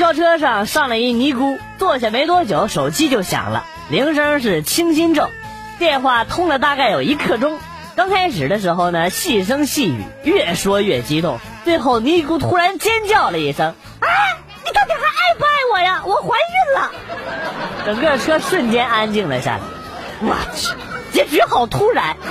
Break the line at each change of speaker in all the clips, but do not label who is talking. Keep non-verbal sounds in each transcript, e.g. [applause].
校车上上了一尼姑，坐下没多久，手机就响了，铃声是清新咒，电话通了大概有一刻钟。刚开始的时候呢，细声细语，越说越激动，最后尼姑突然尖叫了一声：“啊，你到底还爱不爱我呀？我怀孕了！”整个车瞬间安静了下来。我去，结局好突然。[laughs]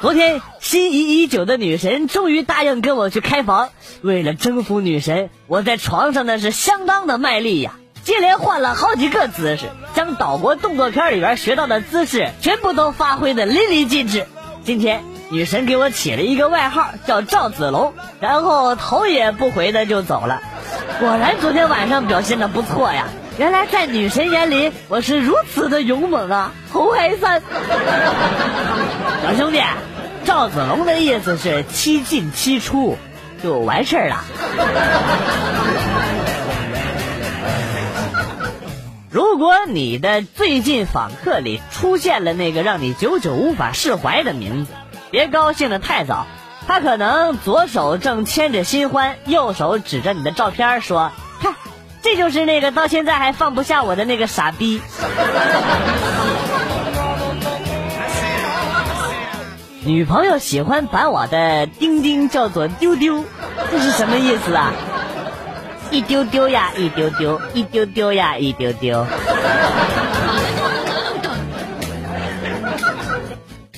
昨天心仪已久的女神终于答应跟我去开房。为了征服女神，我在床上那是相当的卖力呀，接连换了好几个姿势，将岛国动作片里边学到的姿势全部都发挥的淋漓尽致。今天女神给我起了一个外号叫赵子龙，然后头也不回的就走了。果然昨天晚上表现的不错呀，原来在女神眼里我是如此的勇猛啊！红黑三，[laughs] 小兄弟。赵子龙的意思是七进七出就完事儿了。如果你的最近访客里出现了那个让你久久无法释怀的名字，别高兴的太早，他可能左手正牵着新欢，右手指着你的照片说：“看，这就是那个到现在还放不下我的那个傻逼。”女朋友喜欢把我的丁丁叫做丢丢，这是什么意思啊？一丢丢呀，一丢丢，一丢丢呀，一丢丢。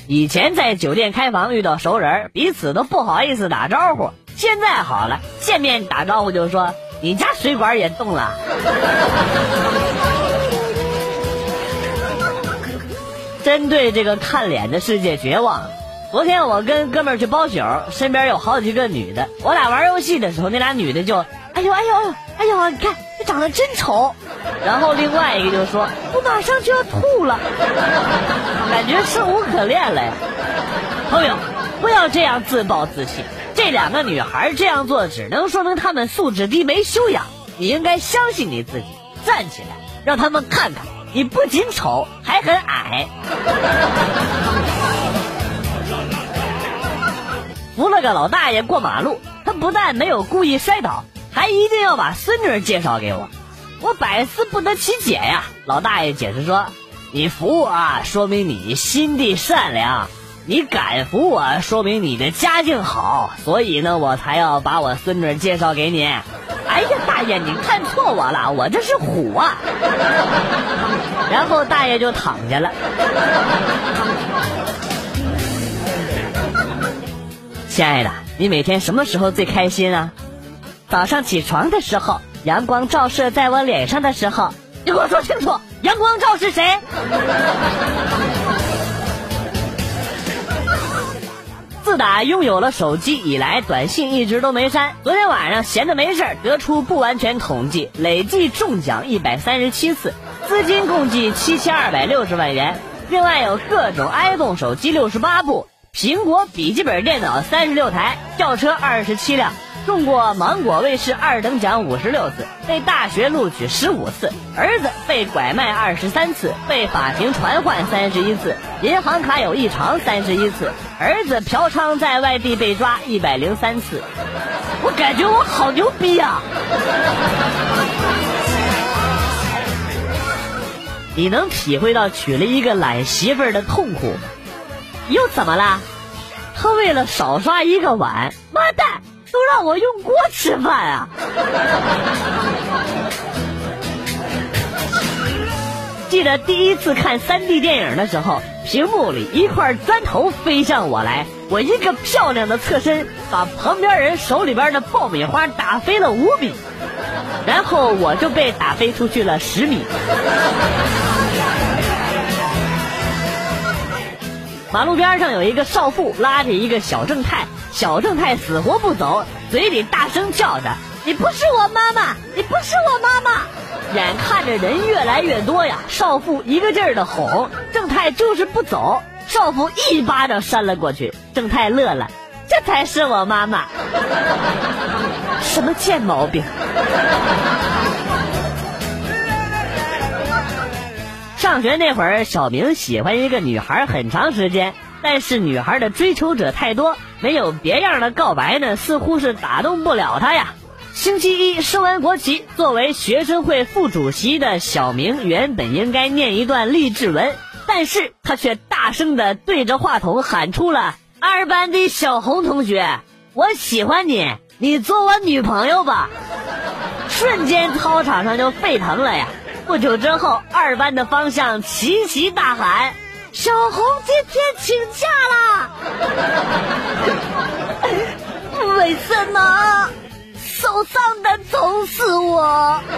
以前在酒店开房遇到熟人，彼此都不好意思打招呼。现在好了，见面打招呼就说：“你家水管也动了。”针对这个看脸的世界绝望。昨天我跟哥们儿去包宿，身边有好几个女的。我俩玩游戏的时候，那俩女的就，哎呦哎呦哎呦哎呦，你看你长得真丑。然后另外一个就说，我马上就要吐了，感觉生无可恋了呀。朋友，不要这样自暴自弃。这两个女孩这样做，只能说明她们素质低、没修养。你应该相信你自己，站起来，让他们看看，你不仅丑，还很矮。扶了个老大爷过马路，他不但没有故意摔倒，还一定要把孙女介绍给我，我百思不得其解呀。老大爷解释说：“你扶我，说明你心地善良；你敢扶我，说明你的家境好。所以呢，我才要把我孙女介绍给你。”哎呀，大爷，你看错我了，我这是虎啊！然后大爷就躺下了。亲爱的，你每天什么时候最开心啊？早上起床的时候，阳光照射在我脸上的时候。你给我说清楚，阳光照是谁？自打拥有了手机以来，短信一直都没删。昨天晚上闲着没事得出不完全统计，累计中奖一百三十七次，资金共计七千二百六十万元。另外有各种 iPhone 手机六十八部。苹果笔记本电脑三十六台，轿车二十七辆，中过芒果卫视二等奖五十六次，被大学录取十五次，儿子被拐卖二十三次，被法庭传唤三十一次，银行卡有异常三十一次，儿子嫖娼在外地被抓一百零三次，我感觉我好牛逼啊！你能体会到娶了一个懒媳妇的痛苦吗？又怎么了？他为了少刷一个碗，妈蛋，都让我用锅吃饭啊！记得第一次看 3D 电影的时候，屏幕里一块砖头飞向我来，我一个漂亮的侧身，把旁边人手里边的爆米花打飞了五米，然后我就被打飞出去了十米。马路边上有一个少妇拉着一个小正太，小正太死活不走，嘴里大声叫着：“你不是我妈妈，你不是我妈妈！”眼看着人越来越多呀，少妇一个劲儿的哄，正太就是不走，少妇一巴掌扇了过去，正太乐了：“这才是我妈妈，[laughs] 什么贱毛病！”上学那会儿，小明喜欢一个女孩很长时间，但是女孩的追求者太多，没有别样的告白呢，似乎是打动不了他呀。星期一升完国旗，作为学生会副主席的小明原本应该念一段励志文，但是他却大声的对着话筒喊出了：“二班的小红同学，我喜欢你，你做我女朋友吧！”瞬间操场上就沸腾了呀！不久之后，二班的方向齐齐大喊：“小红今天请假啦！” [laughs] 为什么？受伤的总是我。[laughs]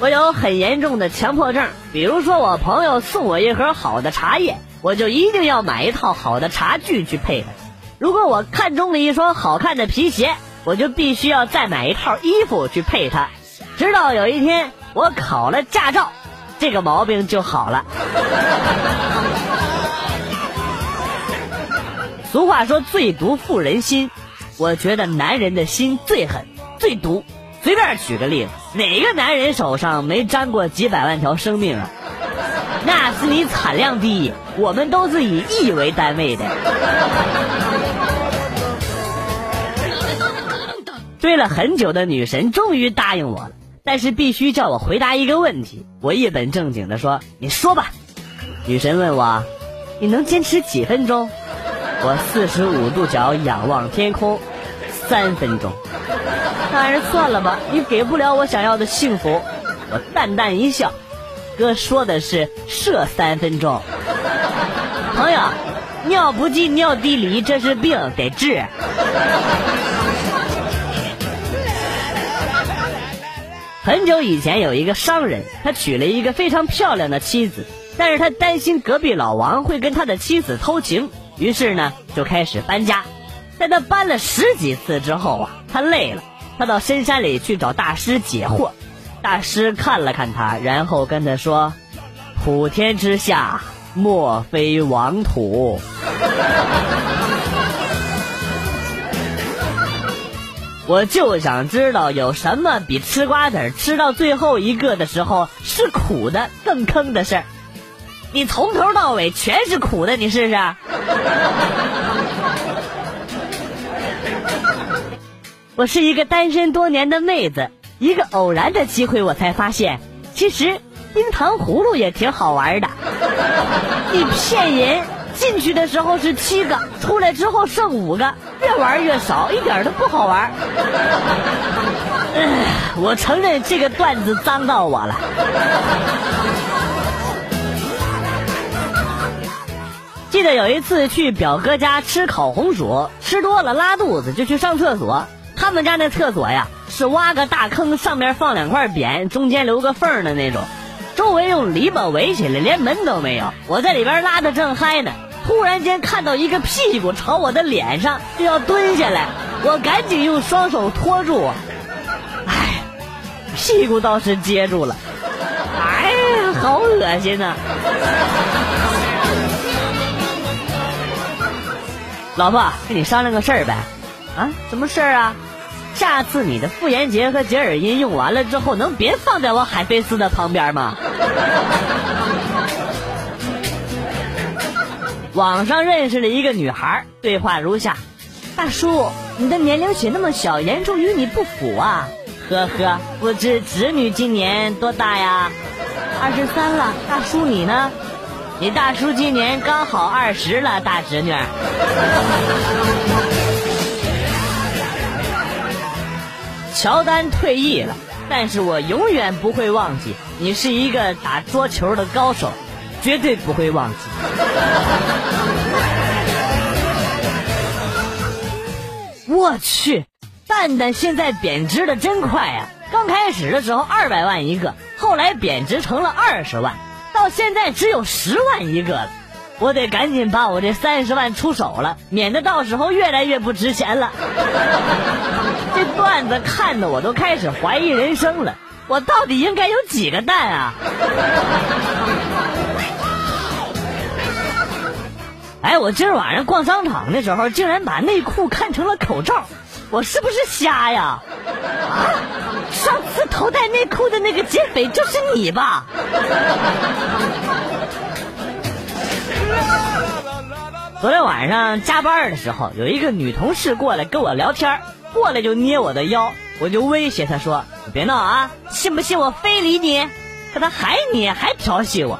我有很严重的强迫症，比如说我朋友送我一盒好的茶叶，我就一定要买一套好的茶具去配它；如果我看中了一双好看的皮鞋，我就必须要再买一套衣服去配它。直到有一天我考了驾照，这个毛病就好了。俗话说“最毒妇人心”，我觉得男人的心最狠、最毒。随便举个例子，哪个男人手上没沾过几百万条生命啊？那是你产量低，我们都是以亿为单位的。追了很久的女神终于答应我了，但是必须叫我回答一个问题。我一本正经的说：“你说吧。”女神问我：“你能坚持几分钟？”我四十五度角仰望天空，三分钟。那还是算了吧，你给不了我想要的幸福。我淡淡一笑，哥说的是射三分钟。朋友，尿不尽尿地里，这是病，得治。很久以前，有一个商人，他娶了一个非常漂亮的妻子，但是他担心隔壁老王会跟他的妻子偷情。于是呢，就开始搬家。在他搬了十几次之后啊，他累了，他到深山里去找大师解惑。大师看了看他，然后跟他说：“普天之下，莫非王土。[laughs] ”我就想知道有什么比吃瓜子吃到最后一个的时候是苦的更坑的事儿。你从头到尾全是苦的，你试试。[laughs] 我是一个单身多年的妹子，一个偶然的机会，我才发现，其实冰糖葫芦也挺好玩的。你骗人，进去的时候是七个，出来之后剩五个，越玩越少，一点都不好玩。我承认这个段子脏到我了。记得有一次去表哥家吃烤红薯，吃多了拉肚子，就去上厕所。他们家那厕所呀，是挖个大坑，上面放两块匾，中间留个缝的那种，周围用篱笆围起来，连门都没有。我在里边拉的正嗨呢，突然间看到一个屁股朝我的脸上就要蹲下来，我赶紧用双手托住，哎，屁股倒是接住了，哎呀，好恶心呐！老婆，跟你商量个事儿呗，啊，什么事儿啊？下次你的妇炎洁和洁尔阴用完了之后，能别放在我海飞丝的旁边吗？网上认识了一个女孩，对话如下：大叔，你的年龄写那么小，严重与你不符啊！[laughs] 呵呵，不知侄女今年多大呀？二十三了。大叔你呢？你大叔今年刚好二十了，大侄女。[laughs] 乔丹退役了，但是我永远不会忘记你是一个打桌球的高手，绝对不会忘记。我去，蛋蛋现在贬值的真快呀！刚开始的时候二百万一个，后来贬值成了二十万。到现在只有十万一个了，我得赶紧把我这三十万出手了，免得到时候越来越不值钱了。[laughs] 这段子看的我都开始怀疑人生了，我到底应该有几个蛋啊？哎，我今儿晚上逛商场的时候，竟然把内裤看成了口罩，我是不是瞎呀？啊！上次偷戴内裤的那个劫匪就是你吧？昨天晚上加班的时候，有一个女同事过来跟我聊天，过来就捏我的腰，我就威胁她说：“你别闹啊，信不信我非礼你？”可她还捏，还调戏我，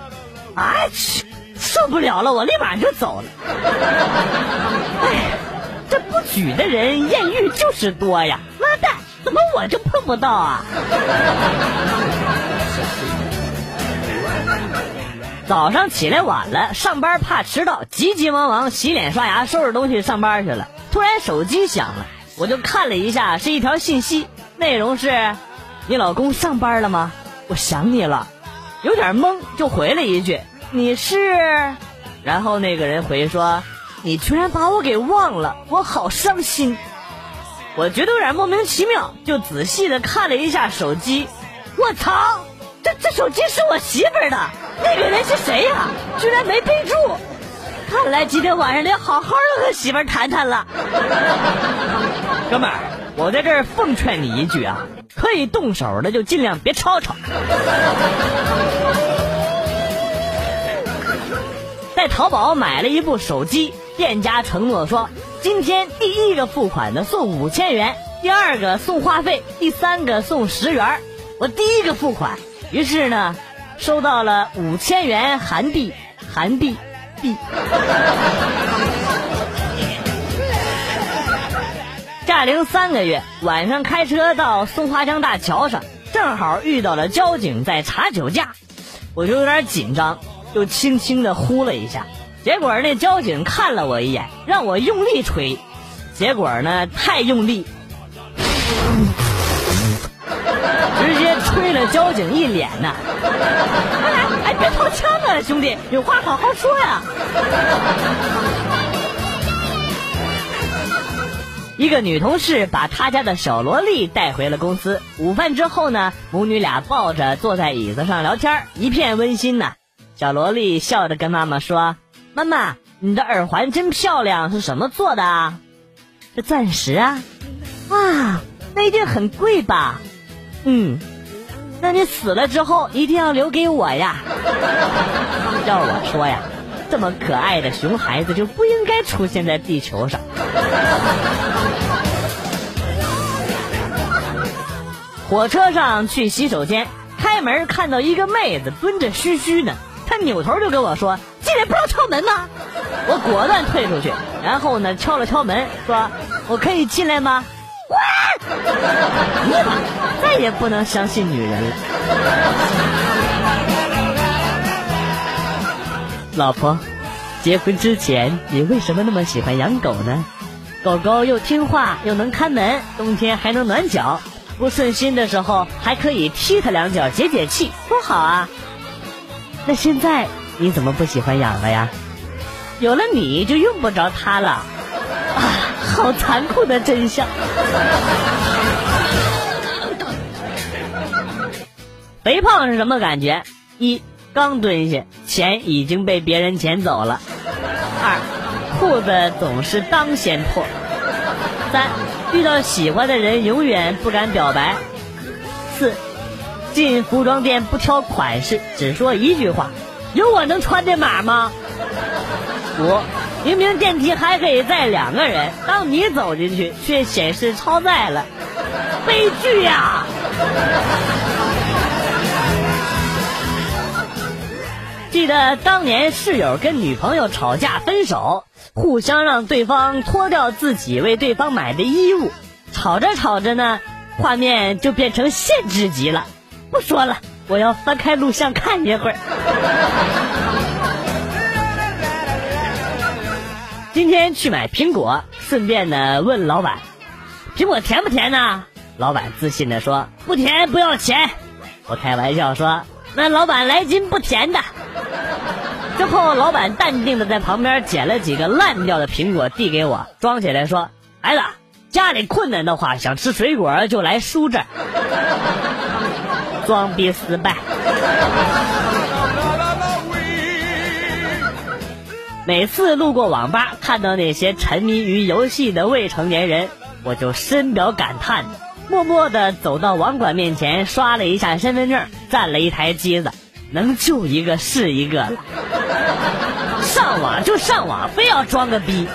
哎去，受不了了，我立马就走了。哎，这不举的人艳遇就是多呀，妈蛋，怎么我就碰不到啊？早上起来晚了，上班怕迟到，急急忙忙洗脸刷牙，收拾东西上班去了。突然手机响了，我就看了一下，是一条信息，内容是：“你老公上班了吗？我想你了。”有点懵，就回了一句：“你是？”然后那个人回说：“你居然把我给忘了，我好伤心。”我觉得有点莫名其妙，就仔细的看了一下手机，我操！这这手机是我媳妇儿的，那个人是谁呀？居然没备注，看来今天晚上得好好的和媳妇儿谈谈了。哥们儿，我在这儿奉劝你一句啊，可以动手的就尽量别吵吵。在淘宝买了一部手机，店家承诺说，今天第一个付款的送五千元，第二个送话费，第三个送十元。我第一个付款。于是呢，收到了五千元韩币，韩币币。驾龄三个月，晚上开车到松花江大桥上，正好遇到了交警在查酒驾，我就有点紧张，就轻轻的呼了一下，结果那交警看了我一眼，让我用力吹，结果呢太用力。直接吹了交警一脸呢！哎，别掏枪啊，兄弟，有话好好说呀。一个女同事把她家的小萝莉带回了公司。午饭之后呢，母女俩抱着坐在椅子上聊天，一片温馨呐。小萝莉笑着跟妈妈说：“妈妈，你的耳环真漂亮，是什么做的啊？是钻石啊？哇，那一定很贵吧？”嗯，那你死了之后一定要留给我呀！要我说呀，这么可爱的熊孩子就不应该出现在地球上。火车上去洗手间，开门看到一个妹子蹲着嘘嘘呢，扭头就跟我说：“进来不要敲门吗？”我果断退出去，然后呢敲了敲门，说：“我可以进来吗？”你再也不能相信女人了。老婆，结婚之前你为什么那么喜欢养狗呢？狗狗又听话又能看门，冬天还能暖脚，不顺心的时候还可以踢它两脚解解气，多好啊！那现在你怎么不喜欢养了呀？有了你就用不着它了。啊，好残酷的真相。[laughs] 肥胖是什么感觉？一刚蹲下，钱已经被别人捡走了；二裤子总是当先破；三遇到喜欢的人永远不敢表白；四进服装店不挑款式，只说一句话：“有我能穿的码吗？”五明明电梯还可以载两个人，当你走进去却显示超载了，悲剧呀！记得当年室友跟女朋友吵架分手，互相让对方脱掉自己为对方买的衣物，吵着吵着呢，画面就变成限制级了。不说了，我要翻开录像看一会儿。今天去买苹果，顺便呢问老板，苹果甜不甜呢？老板自信的说不甜不要钱。我开玩笑说，那老板来斤不甜的。之后，老板淡定的在旁边捡了几个烂掉的苹果递给我，装起来说：“孩子，家里困难的话，想吃水果就来叔这儿。”装逼失败。每次路过网吧，看到那些沉迷于游戏的未成年人，我就深表感叹，默默的走到网管面前，刷了一下身份证，占了一台机子。能救一个是一个，上网就上网，非要装个逼。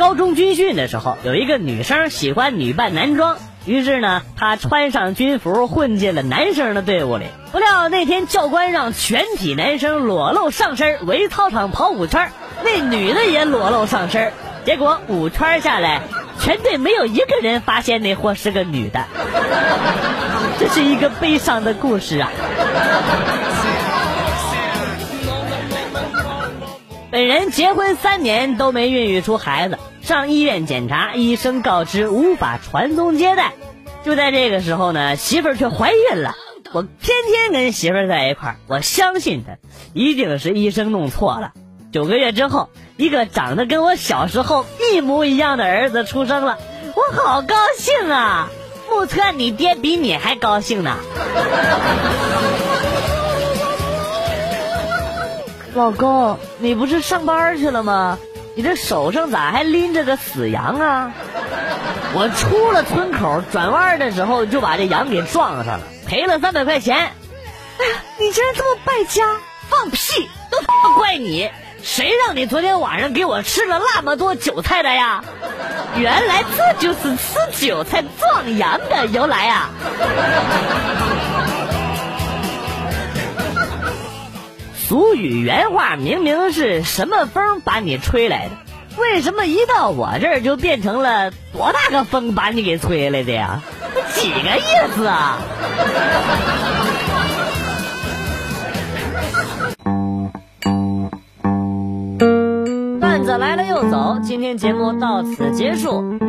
高中军训的时候，有一个女生喜欢女扮男装，于是呢，她穿上军服混进了男生的队伍里。不料那天教官让全体男生裸露上身围操场跑五圈，那女的也裸露上身，结果五圈下来，全队没有一个人发现那货是个女的。这是一个悲伤的故事啊。本人结婚三年都没孕育出孩子，上医院检查，医生告知无法传宗接代。就在这个时候呢，媳妇儿却怀孕了。我天天跟媳妇儿在一块儿，我相信她一定是医生弄错了。九个月之后，一个长得跟我小时候一模一样的儿子出生了，我好高兴啊！目测你爹比你还高兴呢。老公，你不是上班去了吗？你这手上咋还拎着个死羊啊？我出了村口，转弯的时候就把这羊给撞上了，赔了三百块钱。哎呀，你竟然这么败家！放屁，都怪你！谁让你昨天晚上给我吃了那么多韭菜的呀？原来这就是吃韭菜撞羊的由来啊！俗语原话明明是什么风把你吹来的，为什么一到我这儿就变成了多大个风把你给吹来的呀？几个意思啊？段子来了又走，今天节目到此结束。